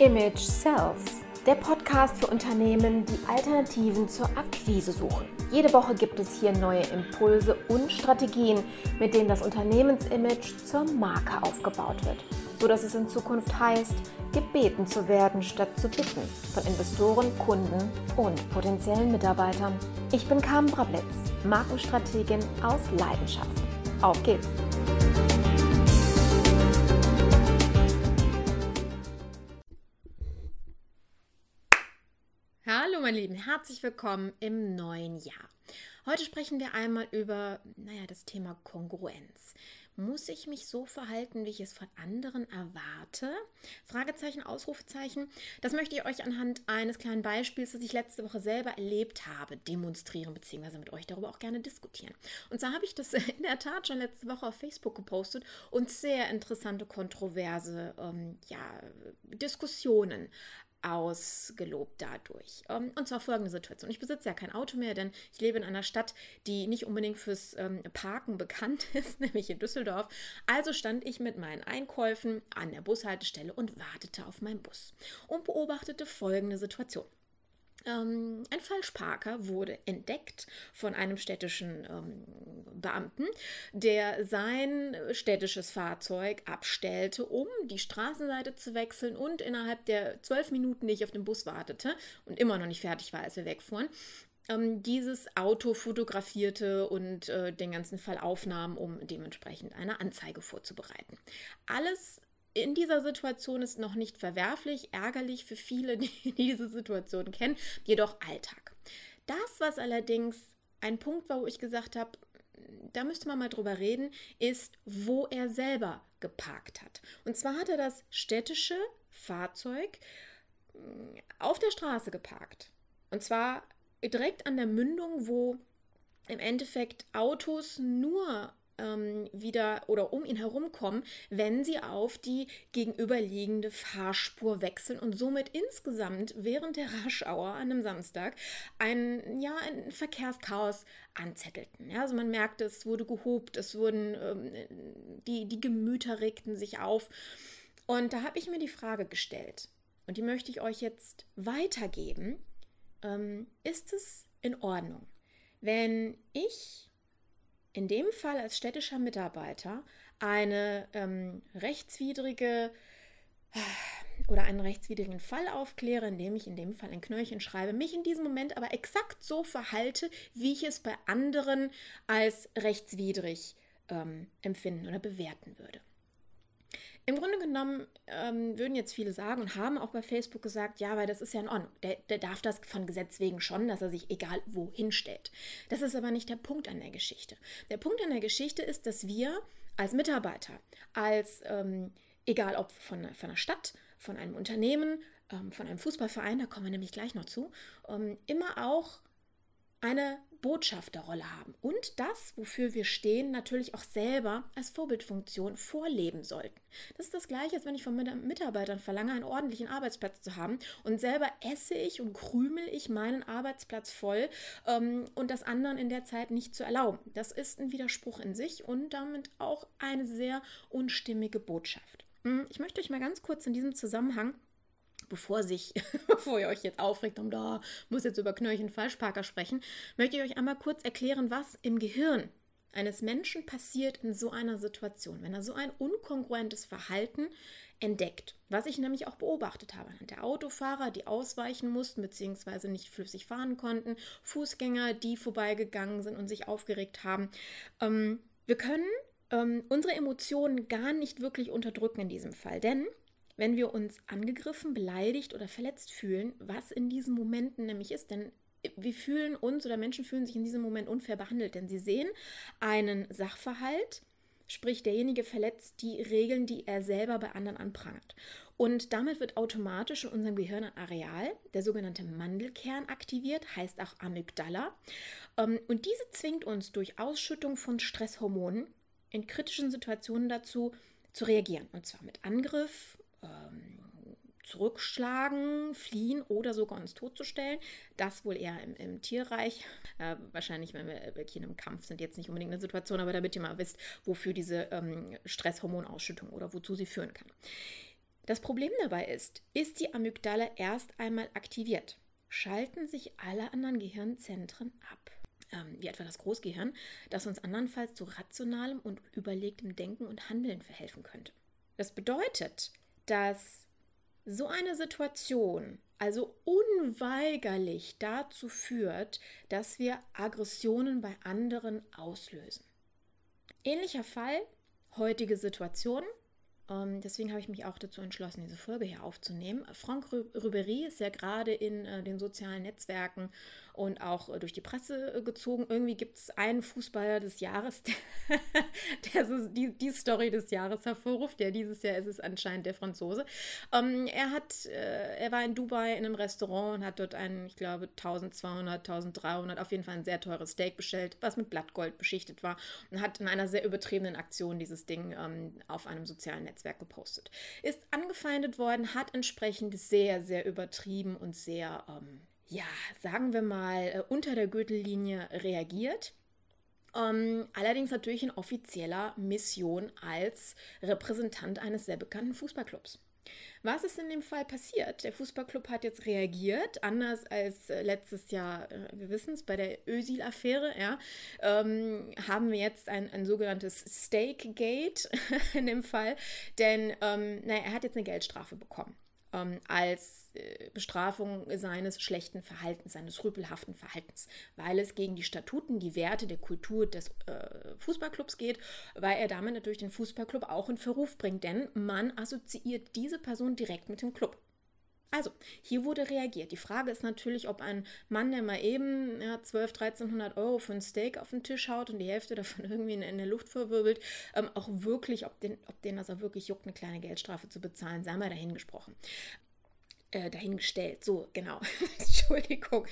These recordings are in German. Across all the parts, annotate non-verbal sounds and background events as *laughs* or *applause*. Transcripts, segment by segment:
Image Sells, der Podcast für Unternehmen, die Alternativen zur Akquise suchen. Jede Woche gibt es hier neue Impulse und Strategien, mit denen das Unternehmensimage zur Marke aufgebaut wird, sodass es in Zukunft heißt, gebeten zu werden statt zu bitten von Investoren, Kunden und potenziellen Mitarbeitern. Ich bin Carmen Brablitz, Markenstrategin aus Leidenschaft. Auf geht's! Meine Lieben, herzlich willkommen im neuen Jahr. Heute sprechen wir einmal über, naja, das Thema Kongruenz. Muss ich mich so verhalten, wie ich es von anderen erwarte? Fragezeichen, Ausrufezeichen. Das möchte ich euch anhand eines kleinen Beispiels, das ich letzte Woche selber erlebt habe, demonstrieren bzw. mit euch darüber auch gerne diskutieren. Und zwar habe ich das *laughs* in der Tat schon letzte Woche auf Facebook gepostet und sehr interessante, kontroverse ähm, ja, Diskussionen ausgelobt dadurch. Ähm, und zwar folgende Situation. Ich besitze ja kein Auto mehr, denn ich lebe in einer Stadt, die nicht unbedingt fürs ähm, Parken bekannt *laughs* ist, nämlich in Düsseldorf. Also stand ich mit meinen Einkäufen an der Bushaltestelle und wartete auf meinen Bus und beobachtete folgende Situation. Ähm, ein Falschparker wurde entdeckt von einem städtischen ähm, Beamten, der sein städtisches Fahrzeug abstellte, um die Straßenseite zu wechseln und innerhalb der zwölf Minuten, die ich auf den Bus wartete und immer noch nicht fertig war, als wir wegfuhren, ähm, dieses Auto fotografierte und äh, den ganzen Fall aufnahm, um dementsprechend eine Anzeige vorzubereiten. Alles in dieser Situation ist noch nicht verwerflich, ärgerlich für viele, *laughs* die diese Situation kennen, jedoch Alltag. Das, was allerdings ein Punkt war, wo ich gesagt habe, da müsste man mal drüber reden, ist, wo er selber geparkt hat. Und zwar hat er das städtische Fahrzeug mm, auf der Straße geparkt. Und zwar direkt an der Mündung, wo im Endeffekt Autos nur ähm, wieder oder um ihn herum kommen, wenn sie auf die gegenüberliegende Fahrspur wechseln und somit insgesamt während der Raschauer an einem Samstag ein, ja, ein Verkehrschaos anzettelten. Ja, also man merkte, es wurde gehobt, es wurden ähm, die, die Gemüter regten sich auf. Und da habe ich mir die Frage gestellt, und die möchte ich euch jetzt weitergeben. Ähm, ist es in Ordnung, wenn ich in dem Fall als städtischer Mitarbeiter eine ähm, rechtswidrige oder einen rechtswidrigen Fall aufkläre, indem ich in dem Fall ein Knöllchen schreibe, mich in diesem Moment aber exakt so verhalte, wie ich es bei anderen als rechtswidrig ähm, empfinden oder bewerten würde. Im Grunde genommen ähm, würden jetzt viele sagen und haben auch bei Facebook gesagt, ja, weil das ist ja in Ordnung. Der, der darf das von Gesetz wegen schon, dass er sich egal wohin stellt. Das ist aber nicht der Punkt an der Geschichte. Der Punkt an der Geschichte ist, dass wir als Mitarbeiter, als ähm, egal ob von, von einer Stadt, von einem Unternehmen, ähm, von einem Fußballverein, da kommen wir nämlich gleich noch zu, ähm, immer auch eine Botschafterrolle haben und das, wofür wir stehen, natürlich auch selber als Vorbildfunktion vorleben sollten. Das ist das Gleiche, als wenn ich von Mitarbeitern verlange, einen ordentlichen Arbeitsplatz zu haben und selber esse ich und krümel ich meinen Arbeitsplatz voll ähm, und das anderen in der Zeit nicht zu erlauben. Das ist ein Widerspruch in sich und damit auch eine sehr unstimmige Botschaft. Hm, ich möchte euch mal ganz kurz in diesem Zusammenhang bevor sich, *laughs* bevor ihr euch jetzt aufregt und da muss jetzt über Knöllchen Falschparker sprechen, möchte ich euch einmal kurz erklären, was im Gehirn eines Menschen passiert in so einer Situation, wenn er so ein unkongruentes Verhalten entdeckt, was ich nämlich auch beobachtet habe der Autofahrer, die ausweichen mussten bzw. nicht flüssig fahren konnten, Fußgänger, die vorbeigegangen sind und sich aufgeregt haben. Ähm, wir können ähm, unsere Emotionen gar nicht wirklich unterdrücken in diesem Fall, denn wenn wir uns angegriffen, beleidigt oder verletzt fühlen, was in diesen Momenten nämlich ist. Denn wir fühlen uns oder Menschen fühlen sich in diesem Moment unfair behandelt, denn sie sehen einen Sachverhalt, sprich derjenige verletzt die Regeln, die er selber bei anderen anprangert. Und damit wird automatisch in unserem Gehirn ein Areal, der sogenannte Mandelkern, aktiviert, heißt auch Amygdala. Ähm, und diese zwingt uns durch Ausschüttung von Stresshormonen in kritischen Situationen dazu, zu reagieren. Und zwar mit Angriff, ähm, zurückschlagen, fliehen oder sogar uns totzustellen. Das wohl eher im, im Tierreich. Äh, wahrscheinlich, wenn wir wirklich in einem Kampf sind, jetzt nicht unbedingt eine Situation, aber damit ihr mal wisst, wofür diese ähm, Stresshormonausschüttung oder wozu sie führen kann. Das Problem dabei ist, ist die Amygdala erst einmal aktiviert, schalten sich alle anderen Gehirnzentren ab. Ähm, wie etwa das Großgehirn, das uns andernfalls zu rationalem und überlegtem Denken und Handeln verhelfen könnte. Das bedeutet, dass so eine Situation also unweigerlich dazu führt, dass wir Aggressionen bei anderen auslösen. Ähnlicher Fall, heutige Situation. Ähm, deswegen habe ich mich auch dazu entschlossen, diese Folge hier aufzunehmen. Franck Ribéry ist ja gerade in äh, den sozialen Netzwerken und auch äh, durch die Presse äh, gezogen. Irgendwie gibt es einen Fußballer des Jahres, der, *laughs* der so die, die Story des Jahres hervorruft. Ja, dieses Jahr ist es anscheinend der Franzose. Ähm, er, hat, äh, er war in Dubai in einem Restaurant und hat dort ein, ich glaube, 1200, 1300, auf jeden Fall ein sehr teures Steak bestellt, was mit Blattgold beschichtet war und hat in einer sehr übertriebenen Aktion dieses Ding ähm, auf einem sozialen Netzwerk gepostet. Ist angefeindet worden, hat entsprechend sehr, sehr übertrieben und sehr ähm, ja, sagen wir mal, äh, unter der Gürtellinie reagiert. Ähm, allerdings natürlich in offizieller Mission als Repräsentant eines sehr bekannten Fußballclubs. Was ist in dem Fall passiert? Der Fußballclub hat jetzt reagiert, anders als äh, letztes Jahr, äh, wir wissen es, bei der Ösil-Affäre, ja, ähm, haben wir jetzt ein, ein sogenanntes Stake-Gate *laughs* in dem Fall, denn ähm, naja, er hat jetzt eine Geldstrafe bekommen ähm, als äh, Bestrafung seines schlechten Verhaltens, seines rüpelhaften Verhaltens, weil es gegen die Statuten, die Werte der Kultur des äh, Fußballclubs geht, weil er damit natürlich den Fußballclub auch in Verruf bringt, denn man assoziiert diese Person direkt mit dem Club. Also, hier wurde reagiert. Die Frage ist natürlich, ob ein Mann, der mal eben ja, 12, 1300 Euro für ein Steak auf den Tisch haut und die Hälfte davon *laughs* irgendwie in, der Luft verwirbelt, ähm, auch wirklich, ob den, ob den das auch wirklich juckt, eine kleine Geldstrafe zu bezahlen, sei mal dahingesprochen. Äh, dahingestellt, so, genau. *laughs* Entschuldigung.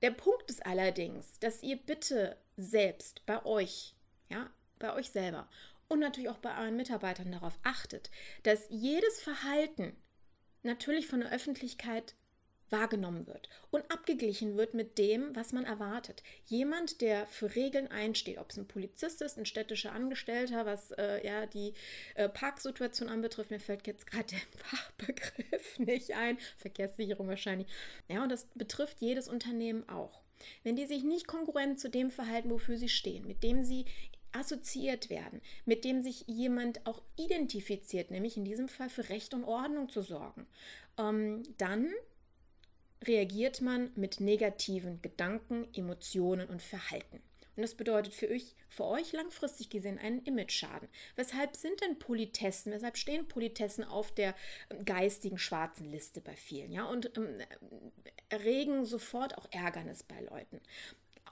Der Punkt ist allerdings, dass ihr bitte selbst bei euch, ja, bei euch selber und natürlich auch bei euren Mitarbeitern darauf achtet, dass jedes Verhalten, natürlich von der Öffentlichkeit wahrgenommen wird und abgeglichen wird mit dem, was man erwartet. Jemand, der für Regeln einsteht, ob es ein Polizist ist, ein städtischer Angestellter, was äh, ja die äh, Parksituation anbetrifft, mir fällt jetzt gerade der *laughs* Fachbegriff nicht ein, Verkehrssicherung wahrscheinlich. Ja, und das betrifft jedes Unternehmen auch. Wenn die sich nicht konkurrent zu dem verhalten, wofür sie stehen, mit dem sie assoziiert werden, mit dem sich jemand auch identifiziert, nämlich in diesem Fall für Recht und Ordnung zu sorgen, ähm, dann reagiert man mit negativen Gedanken, Emotionen und Verhalten. Und das bedeutet für euch, für euch langfristig gesehen einen Image-Schaden. Weshalb sind denn Politessen, weshalb stehen Politessen auf der ähm, geistigen schwarzen Liste bei vielen, ja, und ähm, erregen sofort auch Ärgernis bei Leuten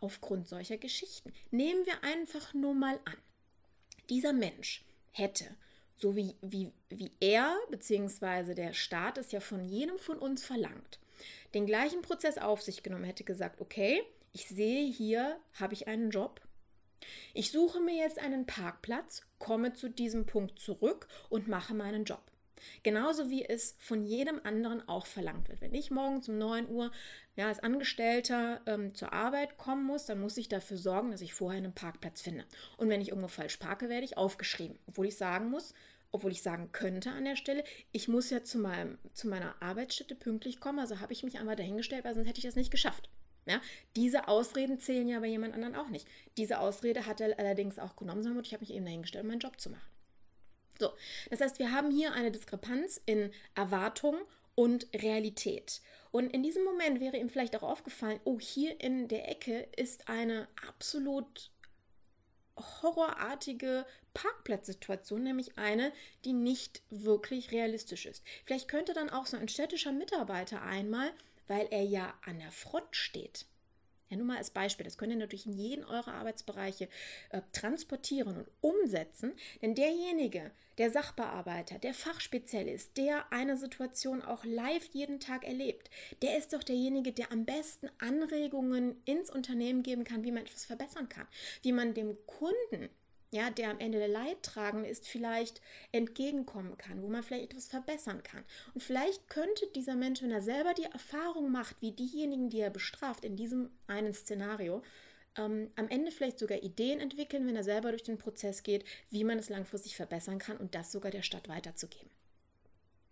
aufgrund solcher Geschichten. Nehmen wir einfach nur mal an, dieser Mensch hätte, so wie, wie, wie er bzw. der Staat es ja von jedem von uns verlangt, den gleichen Prozess auf sich genommen hätte, gesagt, okay, ich sehe hier, habe ich einen Job. Ich suche mir jetzt einen Parkplatz, komme zu diesem Punkt zurück und mache meinen Job. Genauso wie es von jedem anderen auch verlangt wird. Wenn ich morgens um 9 Uhr ja, als Angestellter ähm, zur Arbeit kommen muss, dann muss ich dafür sorgen, dass ich vorher einen Parkplatz finde. Und wenn ich irgendwo falsch parke, werde ich aufgeschrieben. Obwohl ich sagen muss, obwohl ich sagen könnte an der Stelle, ich muss ja zu, meinem, zu meiner Arbeitsstätte pünktlich kommen, also habe ich mich einfach dahingestellt, weil sonst hätte ich das nicht geschafft. Ja, diese Ausreden zählen ja bei jemand anderen auch nicht. Diese Ausrede hat er allerdings auch genommen, sondern ich habe mich eben dahingestellt, um meinen Job zu machen. So, das heißt, wir haben hier eine Diskrepanz in Erwartung und Realität. Und in diesem Moment wäre ihm vielleicht auch aufgefallen, oh, hier in der Ecke ist eine absolut horrorartige Parkplatzsituation, nämlich eine, die nicht wirklich realistisch ist. Vielleicht könnte dann auch so ein städtischer Mitarbeiter einmal, weil er ja an der Front steht, ja, nur mal als Beispiel, das könnt ihr natürlich in jeden eurer Arbeitsbereiche äh, transportieren und umsetzen, denn derjenige, der Sachbearbeiter, der Fachspezialist, der eine Situation auch live jeden Tag erlebt, der ist doch derjenige, der am besten Anregungen ins Unternehmen geben kann, wie man etwas verbessern kann, wie man dem Kunden ja, der am Ende der Leidtragende ist, vielleicht entgegenkommen kann, wo man vielleicht etwas verbessern kann. Und vielleicht könnte dieser Mensch, wenn er selber die Erfahrung macht, wie diejenigen, die er bestraft, in diesem einen Szenario, ähm, am Ende vielleicht sogar Ideen entwickeln, wenn er selber durch den Prozess geht, wie man es langfristig verbessern kann und das sogar der Stadt weiterzugeben.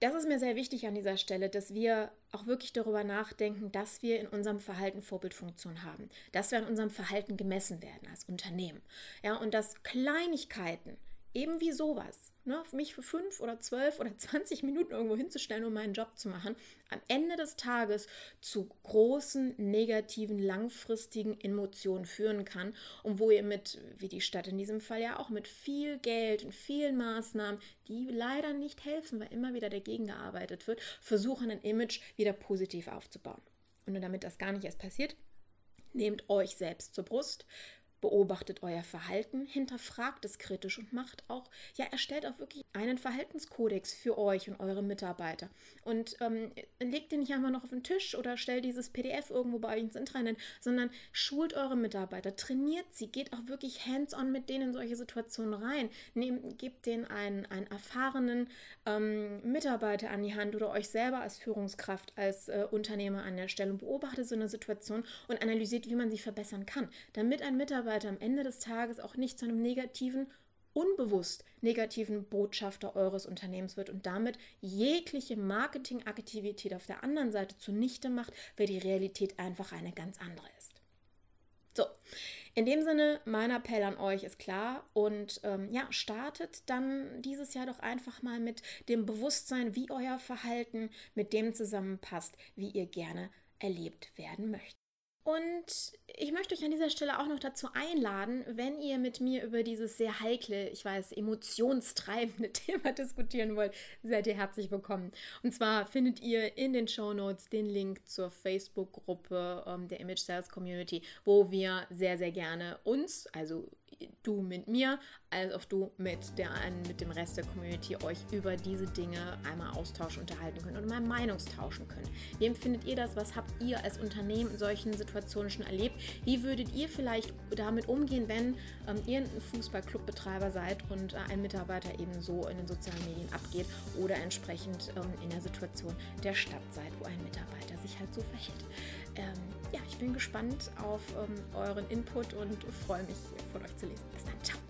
Das ist mir sehr wichtig an dieser Stelle, dass wir auch wirklich darüber nachdenken, dass wir in unserem Verhalten Vorbildfunktion haben, dass wir an unserem Verhalten gemessen werden als Unternehmen. Ja, und dass Kleinigkeiten, eben wie sowas, ne, mich für fünf oder zwölf oder *laughs* zwanzig Minuten irgendwo hinzustellen, um meinen Job zu machen, am Ende des Tages zu großen, negativen, langfristigen Emotionen führen kann und wo ihr mit, wie die Stadt in diesem Fall ja auch, mit viel Geld und vielen Maßnahmen, die leider nicht helfen, weil immer wieder dagegen gearbeitet wird, versuchen, ein Image wieder positiv aufzubauen. Und nur damit das gar nicht erst passiert, nehmt euch selbst zur Brust, beobachtet euer Verhalten, hinterfragt es kritisch und macht auch, ja, erstellt auch wirklich einen Verhaltenskodex für euch und eure Mitarbeiter. Und ähm, legt den nicht einfach noch auf den Tisch oder stellt dieses PDF irgendwo bei euch ins Intranet, sondern schult eure Mitarbeiter, trainiert sie, geht auch wirklich hands-on mit denen in solche Situationen rein. Nehmt, gebt denen einen, einen erfahrenen ähm, Mitarbeiter an die Hand oder euch selber als Führungskraft, als äh, Unternehmer an der Stelle und beobachtet so eine Situation und analysiert, wie man sie verbessern kann, damit ein Mitarbeiter Mitarbeiter am Ende des Tages auch nicht zu einem negativen, unbewusst negativen Botschafter eures Unternehmens wird und damit jegliche Marketingaktivität auf der anderen Seite zunichte macht, weil die Realität einfach eine ganz andere ist. So, in dem Sinne, mein Appell an euch ist klar und ähm, ja, startet dann dieses Jahr doch einfach mal mit dem Bewusstsein, wie euer Verhalten mit dem zusammenpasst, wie ihr gerne erlebt werden möchtet. Und ich möchte euch an dieser Stelle auch noch dazu einladen, wenn ihr mit mir über dieses sehr heikle, ich weiß, emotionstreibende *laughs* Thema diskutieren wollt, seid ihr herzlich willkommen. Und zwar findet ihr in den Show Notes den Link zur Facebook-Gruppe ähm, der Image Sales Community, wo wir sehr, sehr gerne uns, also du mit mir, als auch du mit, der, mit dem Rest der Community euch über diese Dinge einmal austauschen, unterhalten könnt und mal Meinungstauschen könnt. Wie empfindet ihr das? Was habt ihr als Unternehmen in solchen Situationen schon erlebt? Wie würdet ihr vielleicht damit umgehen, wenn ähm, ihr ein Fußballclubbetreiber seid und äh, ein Mitarbeiter eben so in den sozialen Medien abgeht oder entsprechend ähm, in der Situation der Stadt seid, wo ein Mitarbeiter sich halt so verhält? Ähm, ja, ich bin gespannt auf ähm, euren Input und freue mich von euch zu 这里散场。